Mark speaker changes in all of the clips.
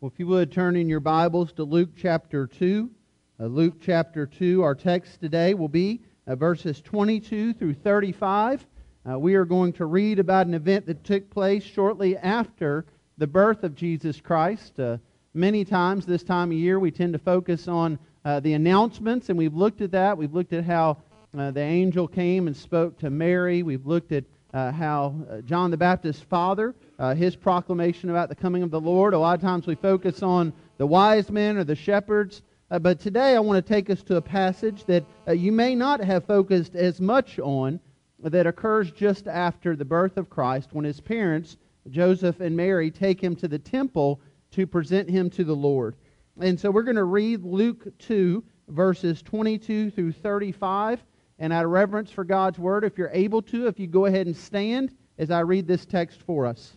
Speaker 1: Well, if you would turn in your Bibles to Luke chapter 2. Uh, Luke chapter 2, our text today will be uh, verses 22 through 35. Uh, we are going to read about an event that took place shortly after the birth of Jesus Christ. Uh, many times this time of year, we tend to focus on uh, the announcements, and we've looked at that. We've looked at how uh, the angel came and spoke to Mary. We've looked at how John the Baptist's father, uh, his proclamation about the coming of the Lord. A lot of times we focus on the wise men or the shepherds. Uh, but today I want to take us to a passage that uh, you may not have focused as much on that occurs just after the birth of Christ when his parents, Joseph and Mary, take him to the temple to present him to the Lord. And so we're going to read Luke 2, verses 22 through 35. And out of reverence for God's word, if you're able to, if you go ahead and stand as I read this text for us.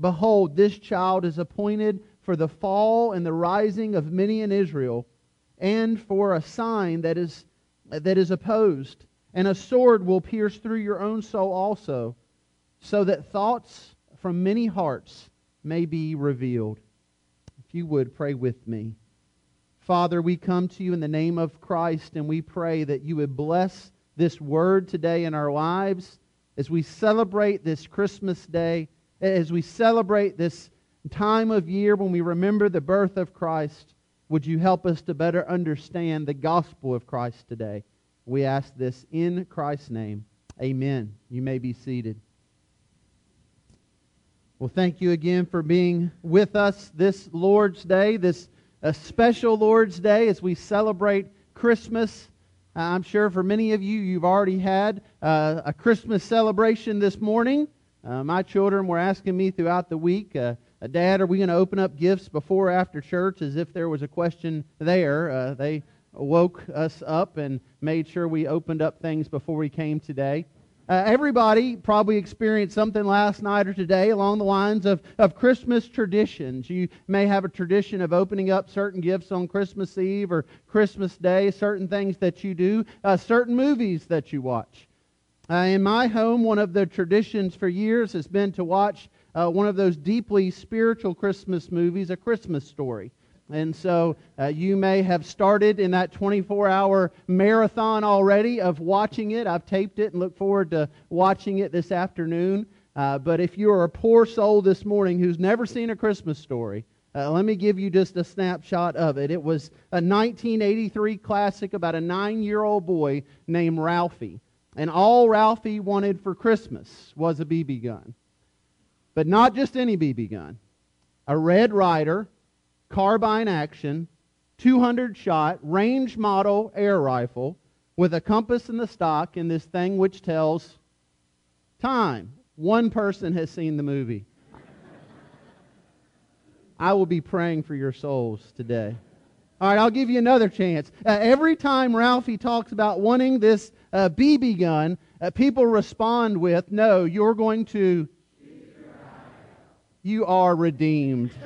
Speaker 1: Behold, this child is appointed for the fall and the rising of many in Israel, and for a sign that is, that is opposed. And a sword will pierce through your own soul also, so that thoughts from many hearts may be revealed. If you would pray with me. Father, we come to you in the name of Christ and we pray that you would bless this word today in our lives as we celebrate this Christmas day, as we celebrate this time of year when we remember the birth of Christ. Would you help us to better understand the gospel of Christ today? We ask this in Christ's name. Amen. You may be seated. Well, thank you again for being with us this Lord's Day, this a special Lord's Day as we celebrate Christmas. I'm sure for many of you, you've already had uh, a Christmas celebration this morning. Uh, my children were asking me throughout the week, uh, uh Dad, are we going to open up gifts before or after church? As if there was a question there. Uh, they woke us up and made sure we opened up things before we came today. Uh, everybody probably experienced something last night or today along the lines of, of Christmas traditions. You may have a tradition of opening up certain gifts on Christmas Eve or Christmas Day, certain things that you do, uh, certain movies that you watch. Uh, in my home, one of the traditions for years has been to watch uh, one of those deeply spiritual Christmas movies, A Christmas Story. And so uh, you may have started in that 24 hour marathon already of watching it. I've taped it and look forward to watching it this afternoon. Uh, but if you are a poor soul this morning who's never seen a Christmas story, uh, let me give you just a snapshot of it. It was a 1983 classic about a nine year old boy named Ralphie. And all Ralphie wanted for Christmas was a BB gun. But not just any BB gun, a Red Ryder carbine action, 200 shot, range model air rifle with a compass in the stock and this thing which tells time. One person has seen the movie. I will be praying for your souls today. All right, I'll give you another chance. Uh, every time Ralphie talks about wanting this uh, BB gun, uh, people respond with, No, you're going to. You are redeemed.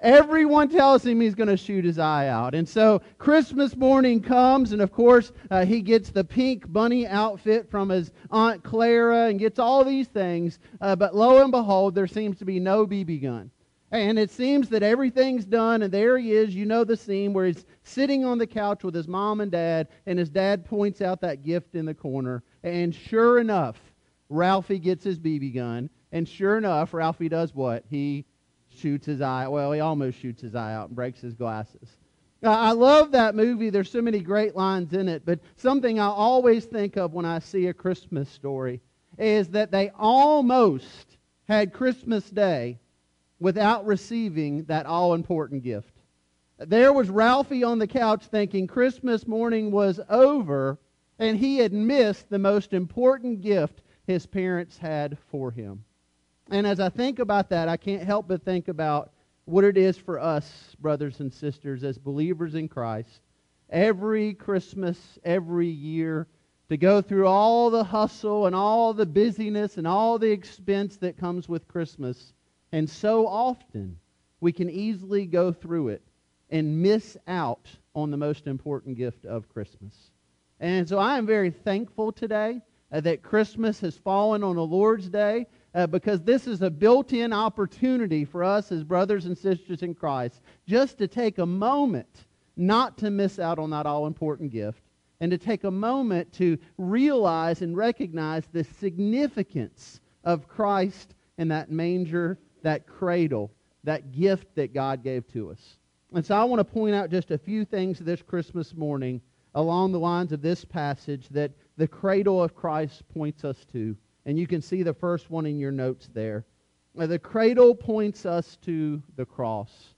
Speaker 1: Everyone tells him he's going to shoot his eye out. And so Christmas morning comes, and of course, uh, he gets the pink bunny outfit from his Aunt Clara and gets all these things. Uh, but lo and behold, there seems to be no BB gun. And it seems that everything's done, and there he is. You know the scene where he's sitting on the couch with his mom and dad, and his dad points out that gift in the corner. And sure enough, Ralphie gets his BB gun. And sure enough, Ralphie does what? He shoots his eye. Well, he almost shoots his eye out and breaks his glasses. I love that movie. There's so many great lines in it. But something I always think of when I see a Christmas story is that they almost had Christmas Day without receiving that all important gift. There was Ralphie on the couch thinking Christmas morning was over, and he had missed the most important gift his parents had for him. And as I think about that, I can't help but think about what it is for us, brothers and sisters, as believers in Christ, every Christmas, every year, to go through all the hustle and all the busyness and all the expense that comes with Christmas. And so often, we can easily go through it and miss out on the most important gift of Christmas. And so I am very thankful today uh, that Christmas has fallen on a Lord's Day uh, because this is a built in opportunity for us as brothers and sisters in Christ just to take a moment not to miss out on that all important gift and to take a moment to realize and recognize the significance of Christ and that manger, that cradle, that gift that God gave to us. And so I want to point out just a few things this Christmas morning along the lines of this passage that the cradle of Christ points us to. And you can see the first one in your notes there. The cradle points us to the cross.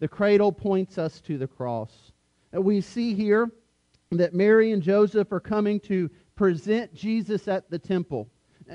Speaker 1: The cradle points us to the cross. And we see here that Mary and Joseph are coming to present Jesus at the temple.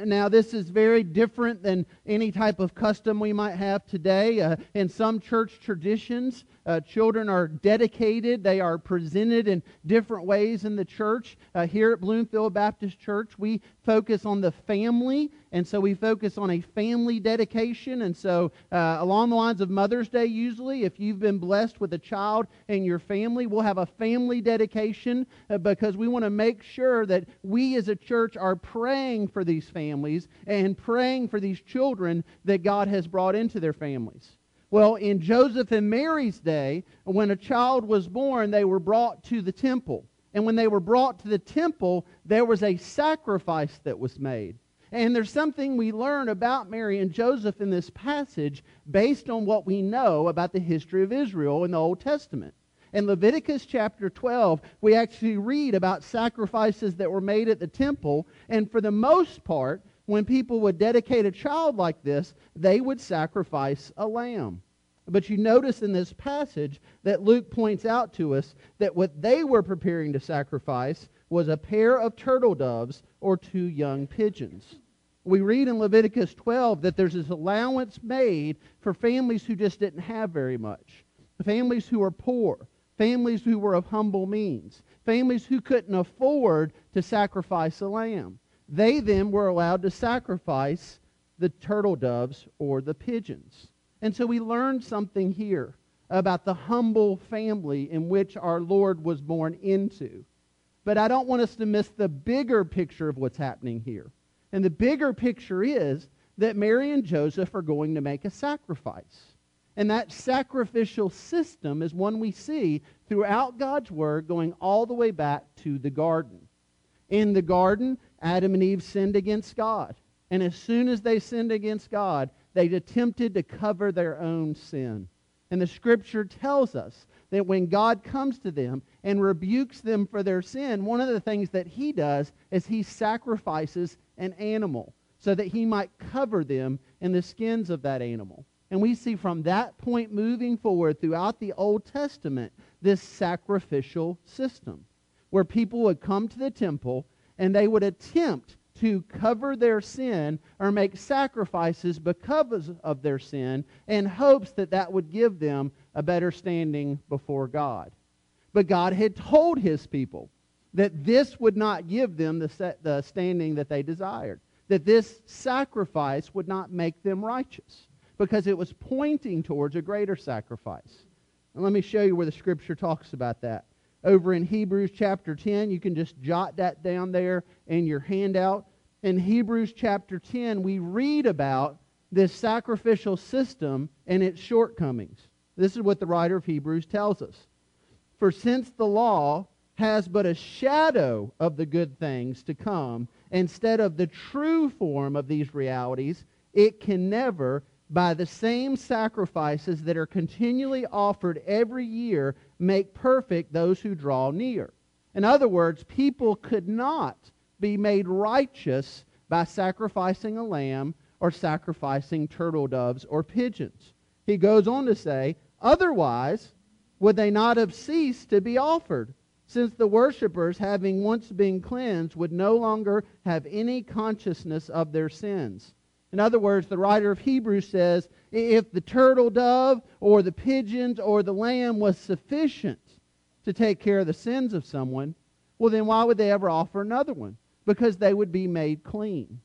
Speaker 1: Now, this is very different than any type of custom we might have today. Uh, in some church traditions, uh, children are dedicated, they are presented in different ways in the church. Uh, here at Bloomfield Baptist Church, we focus on the family, and so we focus on a family dedication. And so, uh, along the lines of Mother's Day, usually, if you've been blessed with a child in your family, we'll have a family dedication uh, because we want to make sure that we as a church are praying for these families and praying for these children that God has brought into their families. Well, in Joseph and Mary's day, when a child was born, they were brought to the temple. And when they were brought to the temple, there was a sacrifice that was made. And there's something we learn about Mary and Joseph in this passage based on what we know about the history of Israel in the Old Testament. In Leviticus chapter 12, we actually read about sacrifices that were made at the temple. And for the most part, when people would dedicate a child like this, they would sacrifice a lamb. But you notice in this passage that Luke points out to us that what they were preparing to sacrifice was a pair of turtle doves or two young pigeons. We read in Leviticus 12 that there's this allowance made for families who just didn't have very much, families who are poor, families who were of humble means, families who couldn't afford to sacrifice a lamb. They then were allowed to sacrifice the turtle doves or the pigeons. And so we learned something here about the humble family in which our Lord was born into. But I don't want us to miss the bigger picture of what's happening here. And the bigger picture is that Mary and Joseph are going to make a sacrifice. And that sacrificial system is one we see throughout God's Word going all the way back to the garden. In the garden, Adam and Eve sinned against God. And as soon as they sinned against God, they attempted to cover their own sin. And the scripture tells us that when God comes to them and rebukes them for their sin, one of the things that he does is he sacrifices an animal so that he might cover them in the skins of that animal. And we see from that point moving forward throughout the Old Testament this sacrificial system where people would come to the temple and they would attempt to cover their sin or make sacrifices because of their sin in hopes that that would give them a better standing before God. But God had told his people that this would not give them the, the standing that they desired, that this sacrifice would not make them righteous. because it was pointing towards a greater sacrifice. And let me show you where the scripture talks about that. Over in Hebrews chapter 10, you can just jot that down there in your handout. In Hebrews chapter 10, we read about this sacrificial system and its shortcomings. This is what the writer of Hebrews tells us. For since the law has but a shadow of the good things to come, instead of the true form of these realities, it can never, by the same sacrifices that are continually offered every year, make perfect those who draw near. In other words, people could not be made righteous by sacrificing a lamb or sacrificing turtle doves or pigeons. He goes on to say, Otherwise, would they not have ceased to be offered? since the worshippers, having once been cleansed, would no longer have any consciousness of their sins. In other words, the writer of Hebrews says if the turtle dove or the pigeons or the lamb was sufficient to take care of the sins of someone, well, then why would they ever offer another one? Because they would be made clean.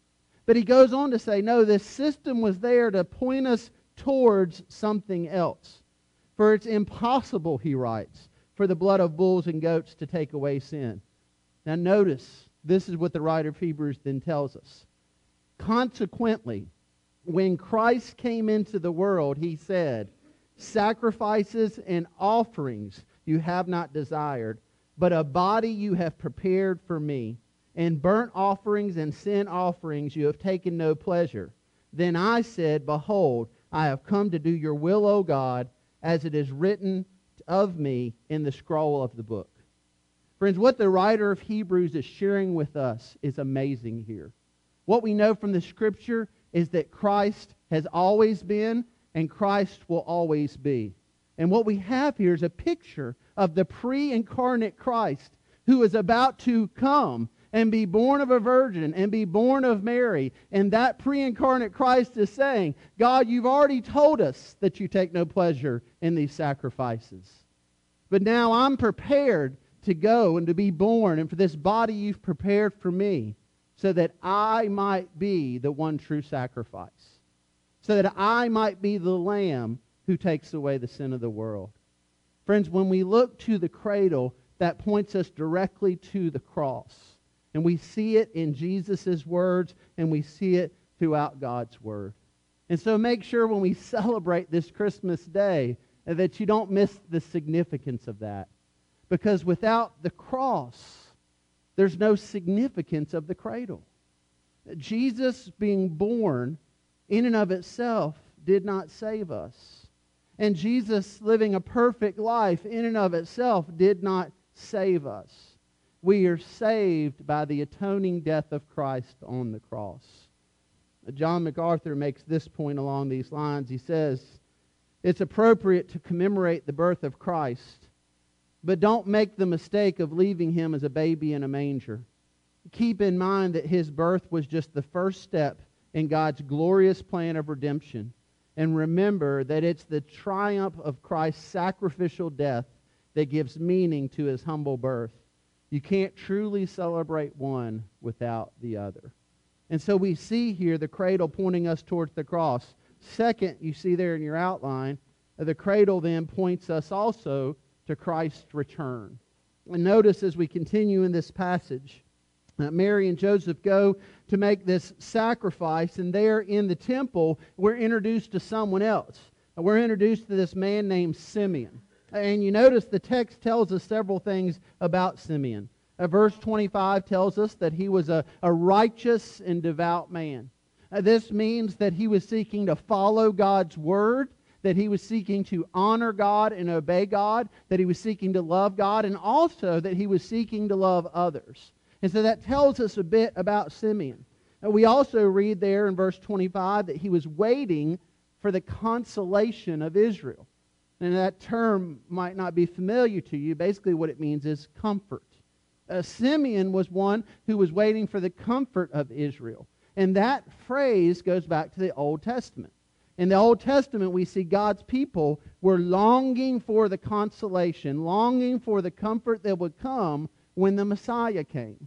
Speaker 1: But he goes on to say, no, this system was there to point us towards something else. For it's impossible, he writes, for the blood of bulls and goats to take away sin. Now, notice, this is what the writer of Hebrews then tells us. Consequently, when Christ came into the world, he said, Sacrifices and offerings you have not desired, but a body you have prepared for me. And burnt offerings and sin offerings you have taken no pleasure. Then I said, Behold, I have come to do your will, O God, as it is written of me in the scroll of the book. Friends, what the writer of Hebrews is sharing with us is amazing here. What we know from the scripture is that Christ has always been and Christ will always be. And what we have here is a picture of the pre incarnate Christ who is about to come and be born of a virgin and be born of Mary. And that pre incarnate Christ is saying, God, you've already told us that you take no pleasure in these sacrifices. But now I'm prepared to go and to be born, and for this body you've prepared for me, so that I might be the one true sacrifice, so that I might be the lamb who takes away the sin of the world. Friends, when we look to the cradle, that points us directly to the cross. And we see it in Jesus' words, and we see it throughout God's word. And so make sure when we celebrate this Christmas day that you don't miss the significance of that. Because without the cross, there's no significance of the cradle. Jesus being born in and of itself did not save us. And Jesus living a perfect life in and of itself did not save us. We are saved by the atoning death of Christ on the cross. John MacArthur makes this point along these lines. He says, it's appropriate to commemorate the birth of Christ, but don't make the mistake of leaving him as a baby in a manger. Keep in mind that his birth was just the first step in God's glorious plan of redemption. And remember that it's the triumph of Christ's sacrificial death that gives meaning to his humble birth. You can't truly celebrate one without the other. And so we see here the cradle pointing us towards the cross. Second, you see there in your outline, the cradle then points us also to Christ's return. And notice as we continue in this passage, that Mary and Joseph go to make this sacrifice, and there in the temple, we're introduced to someone else. We're introduced to this man named Simeon. And you notice the text tells us several things about Simeon. Uh, verse 25 tells us that he was a, a righteous and devout man. Uh, this means that he was seeking to follow God's word, that he was seeking to honor God and obey God, that he was seeking to love God, and also that he was seeking to love others. And so that tells us a bit about Simeon. And we also read there in verse 25 that he was waiting for the consolation of Israel. And that term might not be familiar to you. Basically, what it means is comfort. Uh, Simeon was one who was waiting for the comfort of Israel. And that phrase goes back to the Old Testament. In the Old Testament, we see God's people were longing for the consolation, longing for the comfort that would come when the Messiah came.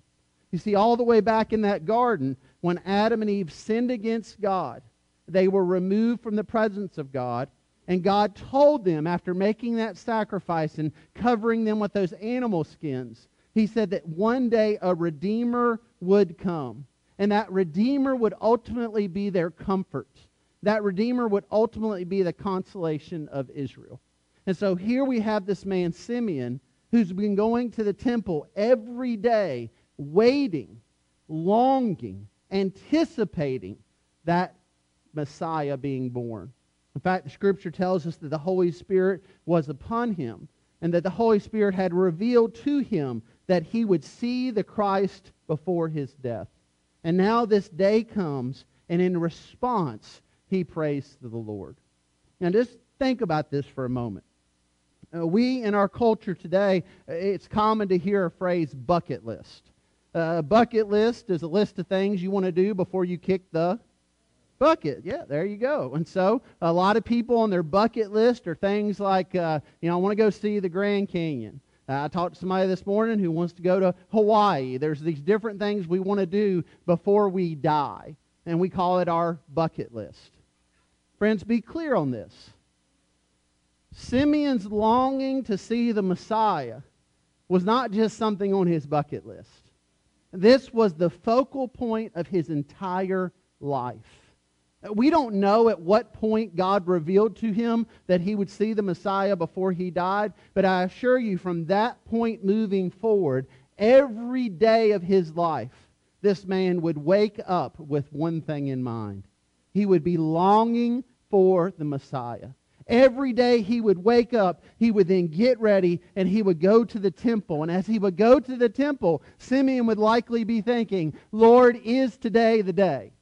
Speaker 1: You see, all the way back in that garden, when Adam and Eve sinned against God, they were removed from the presence of God. And God told them, after making that sacrifice and covering them with those animal skins, He said that one day a Redeemer would come. And that Redeemer would ultimately be their comfort. That Redeemer would ultimately be the consolation of Israel. And so here we have this man, Simeon, who's been going to the temple every day, waiting, longing, anticipating that Messiah being born. In fact, the scripture tells us that the Holy Spirit was upon him and that the Holy Spirit had revealed to him that he would see the Christ before his death. And now this day comes, and in response, he prays to the Lord. Now, just think about this for a moment. Uh, we, in our culture today, it's common to hear a phrase bucket list. A uh, bucket list is a list of things you want to do before you kick the bucket. Yeah, there you go. And so a lot of people on their bucket list are things like, uh, you know, I want to go see the Grand Canyon. Uh, I talked to somebody this morning who wants to go to Hawaii. There's these different things we want to do before we die, and we call it our bucket list. Friends, be clear on this. Simeon's longing to see the Messiah was not just something on his bucket list. This was the focal point of his entire life. We don't know at what point God revealed to him that he would see the Messiah before he died, but I assure you, from that point moving forward, every day of his life, this man would wake up with one thing in mind. He would be longing for the Messiah. Every day he would wake up, he would then get ready, and he would go to the temple. And as he would go to the temple, Simeon would likely be thinking, Lord, is today the day?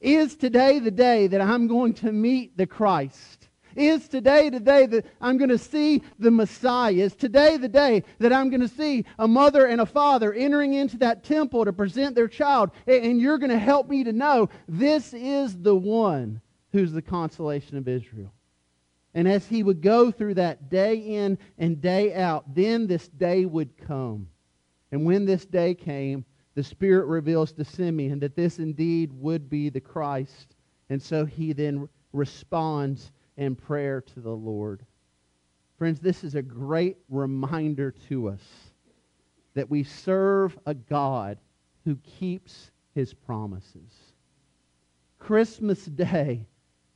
Speaker 1: Is today the day that I'm going to meet the Christ? Is today the day that I'm going to see the Messiah? Is today the day that I'm going to see a mother and a father entering into that temple to present their child? And you're going to help me to know this is the one who's the consolation of Israel. And as he would go through that day in and day out, then this day would come. And when this day came, the Spirit reveals to Simeon that this indeed would be the Christ. And so he then responds in prayer to the Lord. Friends, this is a great reminder to us that we serve a God who keeps his promises. Christmas Day,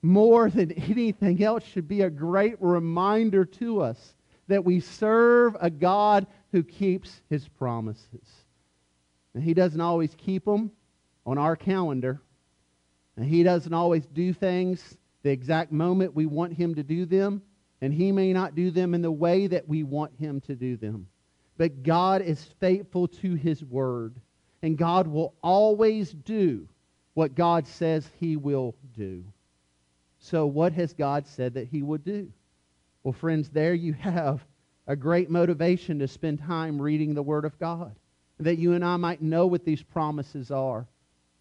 Speaker 1: more than anything else, should be a great reminder to us that we serve a God who keeps his promises. And He doesn't always keep them on our calendar. And He doesn't always do things the exact moment we want Him to do them. And He may not do them in the way that we want Him to do them. But God is faithful to His word. And God will always do what God says He will do. So, what has God said that He would do? Well, friends, there you have a great motivation to spend time reading the Word of God that you and I might know what these promises are.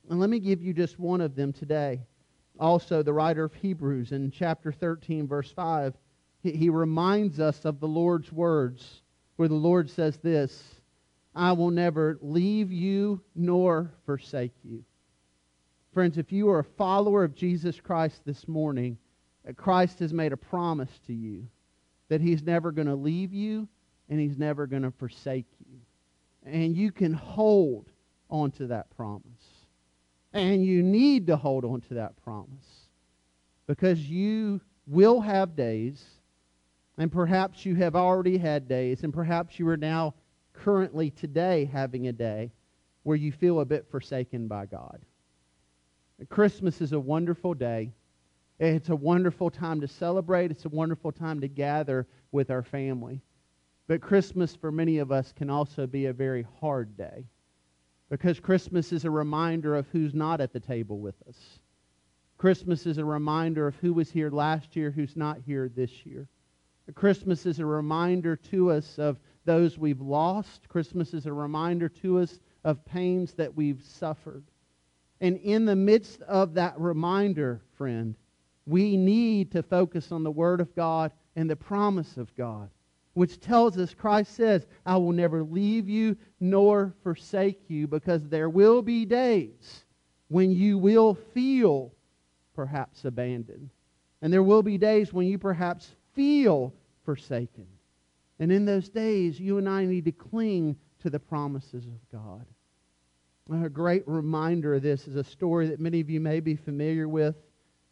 Speaker 1: And let me give you just one of them today. Also, the writer of Hebrews in chapter 13, verse 5, he, he reminds us of the Lord's words, where the Lord says this I will never leave you nor forsake you. Friends, if you are a follower of Jesus Christ this morning, Christ has made a promise to you that he's never going to leave you and he's never going to forsake you. And you can hold onto that promise. And you need to hold on to that promise. Because you will have days, and perhaps you have already had days, and perhaps you are now currently today having a day where you feel a bit forsaken by God. Christmas is a wonderful day. It's a wonderful time to celebrate. It's a wonderful time to gather with our family. But Christmas for many of us can also be a very hard day because Christmas is a reminder of who's not at the table with us. Christmas is a reminder of who was here last year, who's not here this year. Christmas is a reminder to us of those we've lost. Christmas is a reminder to us of pains that we've suffered. And in the midst of that reminder, friend, we need to focus on the Word of God and the promise of God which tells us Christ says, I will never leave you nor forsake you, because there will be days when you will feel perhaps abandoned. And there will be days when you perhaps feel forsaken. And in those days, you and I need to cling to the promises of God. A great reminder of this is a story that many of you may be familiar with.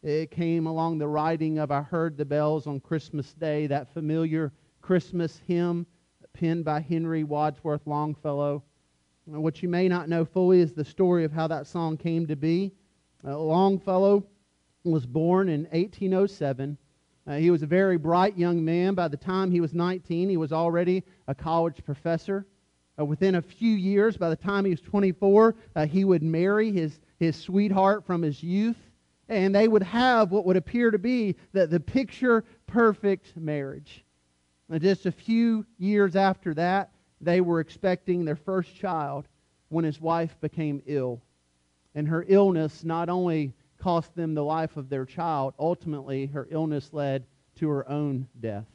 Speaker 1: It came along the writing of I Heard the Bells on Christmas Day, that familiar Christmas hymn penned by Henry Wadsworth Longfellow. What you may not know fully is the story of how that song came to be. Uh, Longfellow was born in 1807. Uh, he was a very bright young man. By the time he was 19, he was already a college professor. Uh, within a few years, by the time he was 24, uh, he would marry his, his sweetheart from his youth, and they would have what would appear to be the, the picture perfect marriage. And just a few years after that, they were expecting their first child when his wife became ill. And her illness not only cost them the life of their child, ultimately, her illness led to her own death.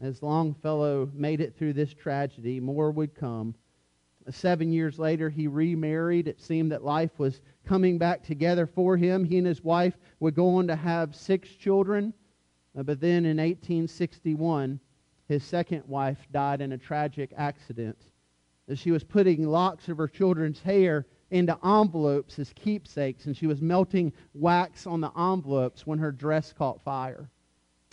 Speaker 1: As Longfellow made it through this tragedy, more would come. Seven years later, he remarried. It seemed that life was coming back together for him. He and his wife would go on to have six children. Uh, but then in 1861, his second wife died in a tragic accident. As she was putting locks of her children's hair into envelopes as keepsakes, and she was melting wax on the envelopes when her dress caught fire.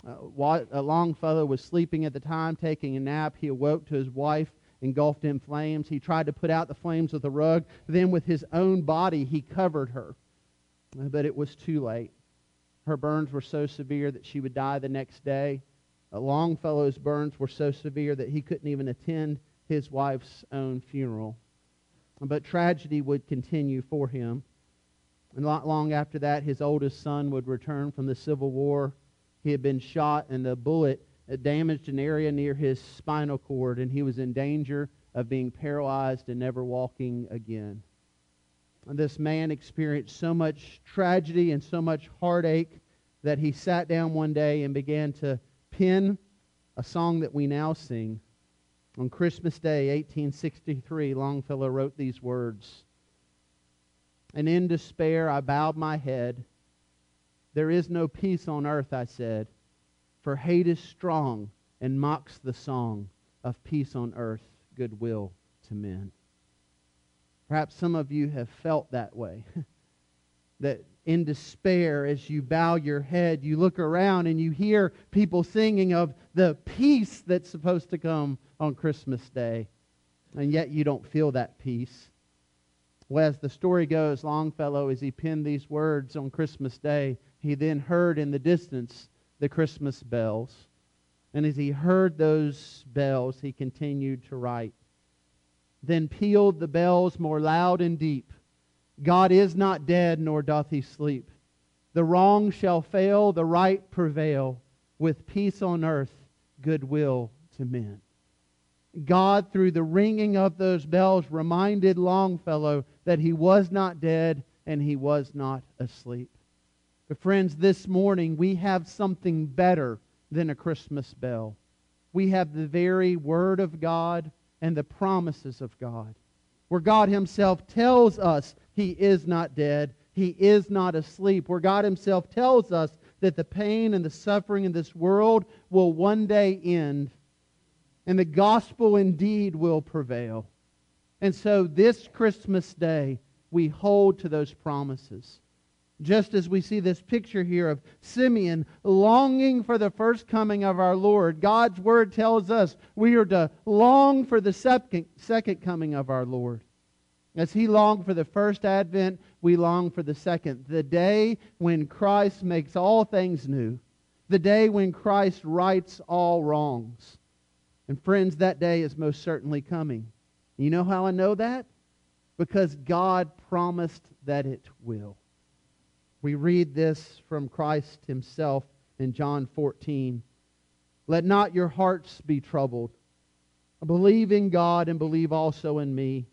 Speaker 1: Uh, a Longfellow was sleeping at the time, taking a nap. He awoke to his wife engulfed in flames. He tried to put out the flames with a rug. Then, with his own body, he covered her. Uh, but it was too late. Her burns were so severe that she would die the next day. Uh, Longfellow's burns were so severe that he couldn't even attend his wife's own funeral. But tragedy would continue for him. And not long after that, his oldest son would return from the Civil War. He had been shot, and the bullet damaged an area near his spinal cord, and he was in danger of being paralyzed and never walking again. And this man experienced so much tragedy and so much heartache that he sat down one day and began to pen a song that we now sing. On Christmas Day, 1863, Longfellow wrote these words And in despair I bowed my head. There is no peace on earth, I said, for hate is strong and mocks the song of peace on earth, goodwill to men. Perhaps some of you have felt that way. that in despair, as you bow your head, you look around and you hear people singing of the peace that's supposed to come on Christmas Day, and yet you don't feel that peace. Well, as the story goes, Longfellow, as he penned these words on Christmas Day, he then heard in the distance the Christmas bells. And as he heard those bells, he continued to write. Then pealed the bells more loud and deep God is not dead, nor doth he sleep. The wrong shall fail, the right prevail, with peace on earth, goodwill to men. God, through the ringing of those bells, reminded Longfellow that he was not dead and he was not asleep. But, friends, this morning we have something better than a Christmas bell. We have the very Word of God and the promises of God, where God Himself tells us he is not dead. He is not asleep. Where God Himself tells us that the pain and the suffering in this world will one day end, and the gospel indeed will prevail. And so this Christmas day, we hold to those promises. Just as we see this picture here of Simeon longing for the first coming of our Lord, God's word tells us we are to long for the second, second coming of our Lord. As he longed for the first advent, we long for the second. The day when Christ makes all things new. The day when Christ rights all wrongs. And friends, that day is most certainly coming. You know how I know that? Because God promised that it will. We read this from Christ himself in John 14. Let not your hearts be troubled. Believe in God and believe also in me.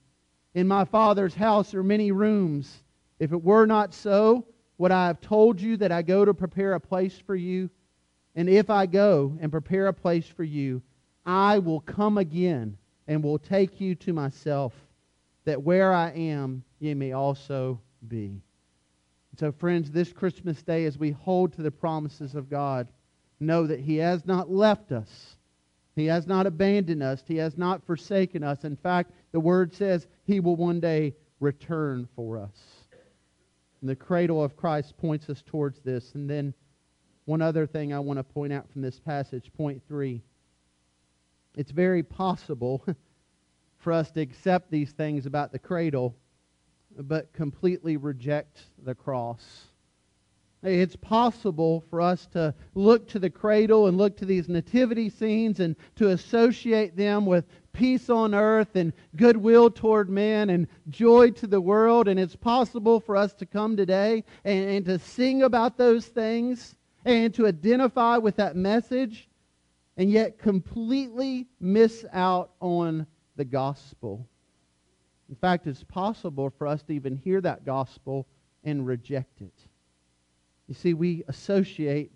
Speaker 1: In my Father's house are many rooms. If it were not so, would I have told you that I go to prepare a place for you? And if I go and prepare a place for you, I will come again and will take you to myself, that where I am, ye may also be. So, friends, this Christmas day, as we hold to the promises of God, know that He has not left us. He has not abandoned us. He has not forsaken us. In fact, the Word says He will one day return for us. And the cradle of Christ points us towards this. And then one other thing I want to point out from this passage, point three. It's very possible for us to accept these things about the cradle, but completely reject the cross. It's possible for us to look to the cradle and look to these nativity scenes and to associate them with peace on earth and goodwill toward men and joy to the world. And it's possible for us to come today and, and to sing about those things and to identify with that message and yet completely miss out on the gospel. In fact, it's possible for us to even hear that gospel and reject it. You see, we associate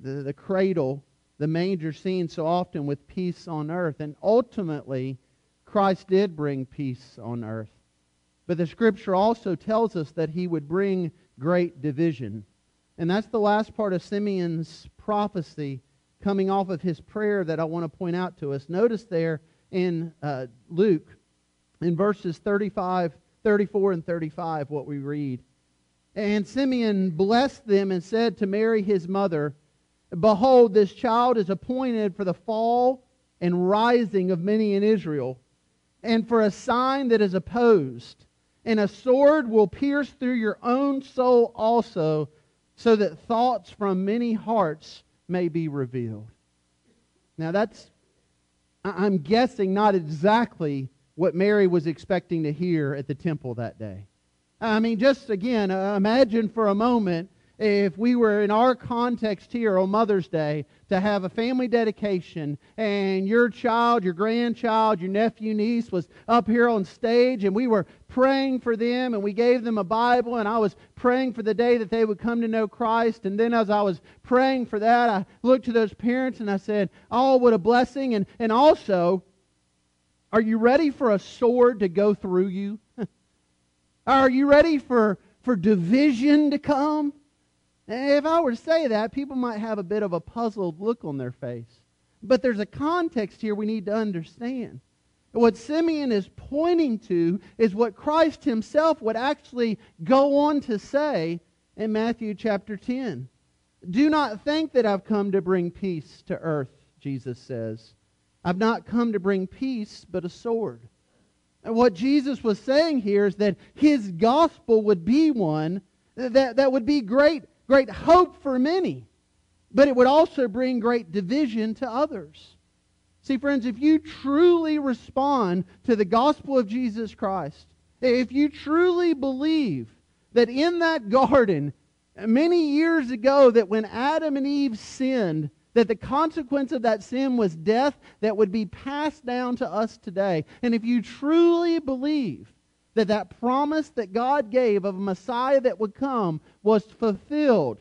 Speaker 1: the, the cradle, the manger scene so often with peace on earth. And ultimately, Christ did bring peace on earth. But the scripture also tells us that he would bring great division. And that's the last part of Simeon's prophecy coming off of his prayer that I want to point out to us. Notice there in uh, Luke, in verses 35, 34, and 35, what we read. And Simeon blessed them and said to Mary his mother, Behold, this child is appointed for the fall and rising of many in Israel, and for a sign that is opposed. And a sword will pierce through your own soul also, so that thoughts from many hearts may be revealed. Now, that's, I'm guessing, not exactly what Mary was expecting to hear at the temple that day. I mean, just again, uh, imagine for a moment if we were in our context here on Mother's Day to have a family dedication and your child, your grandchild, your nephew, niece was up here on stage and we were praying for them and we gave them a Bible and I was praying for the day that they would come to know Christ. And then as I was praying for that, I looked to those parents and I said, Oh, what a blessing. And, and also, are you ready for a sword to go through you? Are you ready for, for division to come? If I were to say that, people might have a bit of a puzzled look on their face. But there's a context here we need to understand. What Simeon is pointing to is what Christ himself would actually go on to say in Matthew chapter 10. Do not think that I've come to bring peace to earth, Jesus says. I've not come to bring peace, but a sword. And what Jesus was saying here is that his gospel would be one that, that would be great, great hope for many, but it would also bring great division to others. See, friends, if you truly respond to the gospel of Jesus Christ, if you truly believe that in that garden many years ago that when Adam and Eve sinned, that the consequence of that sin was death that would be passed down to us today. And if you truly believe that that promise that God gave of a Messiah that would come was fulfilled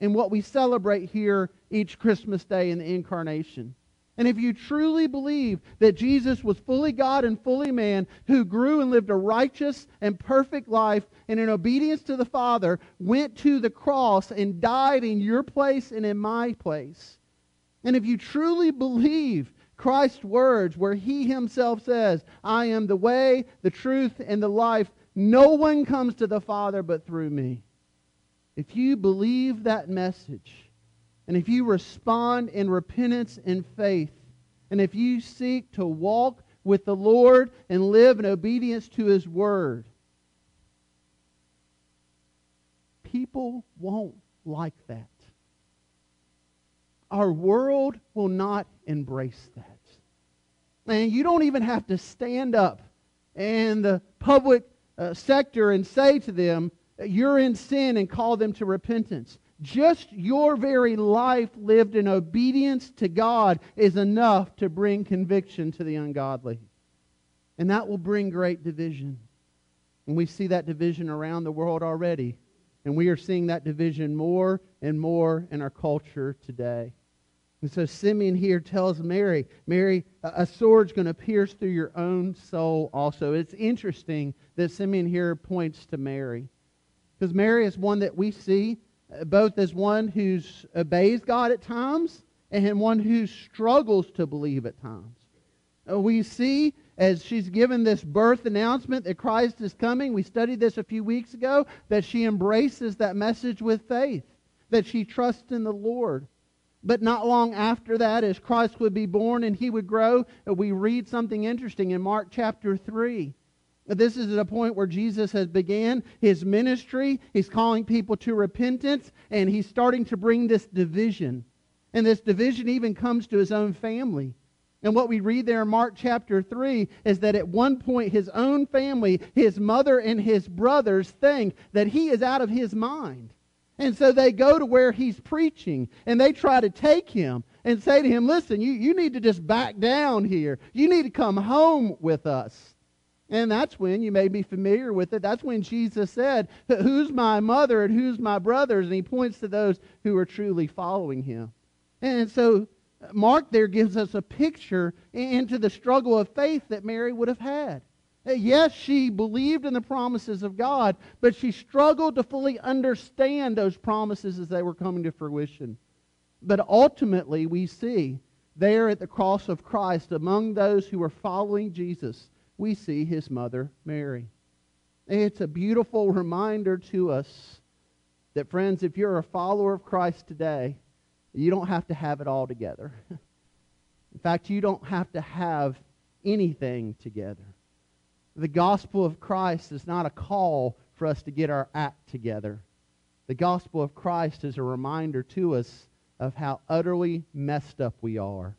Speaker 1: in what we celebrate here each Christmas day in the incarnation, and if you truly believe that Jesus was fully God and fully man, who grew and lived a righteous and perfect life, and in obedience to the Father, went to the cross and died in your place and in my place, and if you truly believe Christ's words, where he himself says, I am the way, the truth, and the life, no one comes to the Father but through me. If you believe that message, and if you respond in repentance and faith, and if you seek to walk with the Lord and live in obedience to his word, people won't like that. Our world will not embrace that. And you don't even have to stand up in the public uh, sector and say to them, you're in sin and call them to repentance. Just your very life lived in obedience to God is enough to bring conviction to the ungodly. And that will bring great division. And we see that division around the world already. And we are seeing that division more and more in our culture today. And so Simeon here tells Mary, Mary, a sword's going to pierce through your own soul also. It's interesting that Simeon here points to Mary. Because Mary is one that we see uh, both as one who obeys God at times and one who struggles to believe at times. Uh, we see as she's given this birth announcement that Christ is coming, we studied this a few weeks ago, that she embraces that message with faith, that she trusts in the Lord. But not long after that, as Christ would be born and he would grow, uh, we read something interesting in Mark chapter 3. This is at a point where Jesus has began his ministry. He's calling people to repentance, and he's starting to bring this division. And this division even comes to his own family. And what we read there in Mark chapter 3 is that at one point his own family, his mother and his brothers, think that he is out of his mind. And so they go to where he's preaching and they try to take him and say to him, Listen, you, you need to just back down here. You need to come home with us. And that's when, you may be familiar with it, that's when Jesus said, Who's my mother and who's my brothers? And he points to those who are truly following him. And so uh, Mark there gives us a picture into the struggle of faith that Mary would have had. Yes, she believed in the promises of God, but she struggled to fully understand those promises as they were coming to fruition. But ultimately, we see there at the cross of Christ, among those who were following Jesus, we see his mother, Mary. It's a beautiful reminder to us that, friends, if you're a follower of Christ today, you don't have to have it all together. In fact, you don't have to have anything together. The gospel of Christ is not a call for us to get our act together. The gospel of Christ is a reminder to us of how utterly messed up we are.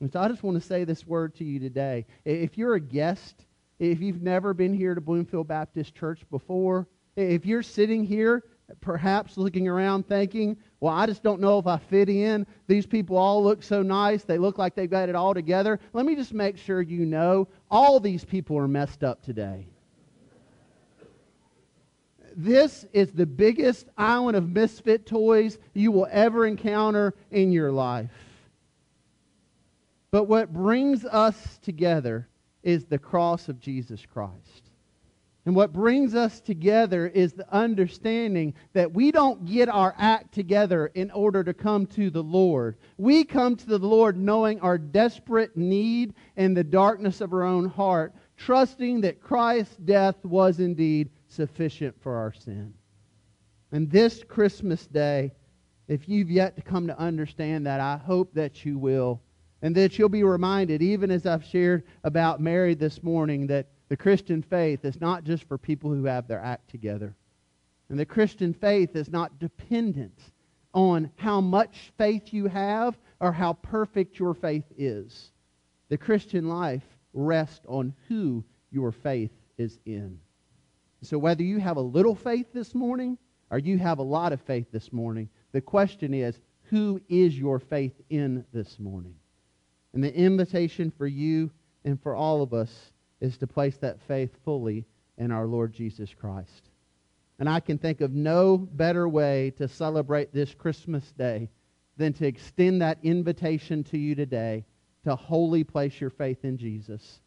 Speaker 1: And so I just want to say this word to you today. If you're a guest, if you've never been here to Bloomfield Baptist Church before, if you're sitting here perhaps looking around thinking, well, I just don't know if I fit in. These people all look so nice. They look like they've got it all together. Let me just make sure you know all these people are messed up today. This is the biggest island of misfit toys you will ever encounter in your life. But what brings us together is the cross of Jesus Christ. And what brings us together is the understanding that we don't get our act together in order to come to the Lord. We come to the Lord knowing our desperate need and the darkness of our own heart, trusting that Christ's death was indeed sufficient for our sin. And this Christmas day, if you've yet to come to understand that, I hope that you will. And that you'll be reminded, even as I've shared about Mary this morning, that the Christian faith is not just for people who have their act together. And the Christian faith is not dependent on how much faith you have or how perfect your faith is. The Christian life rests on who your faith is in. So whether you have a little faith this morning or you have a lot of faith this morning, the question is, who is your faith in this morning? And the invitation for you and for all of us is to place that faith fully in our Lord Jesus Christ. And I can think of no better way to celebrate this Christmas day than to extend that invitation to you today to wholly place your faith in Jesus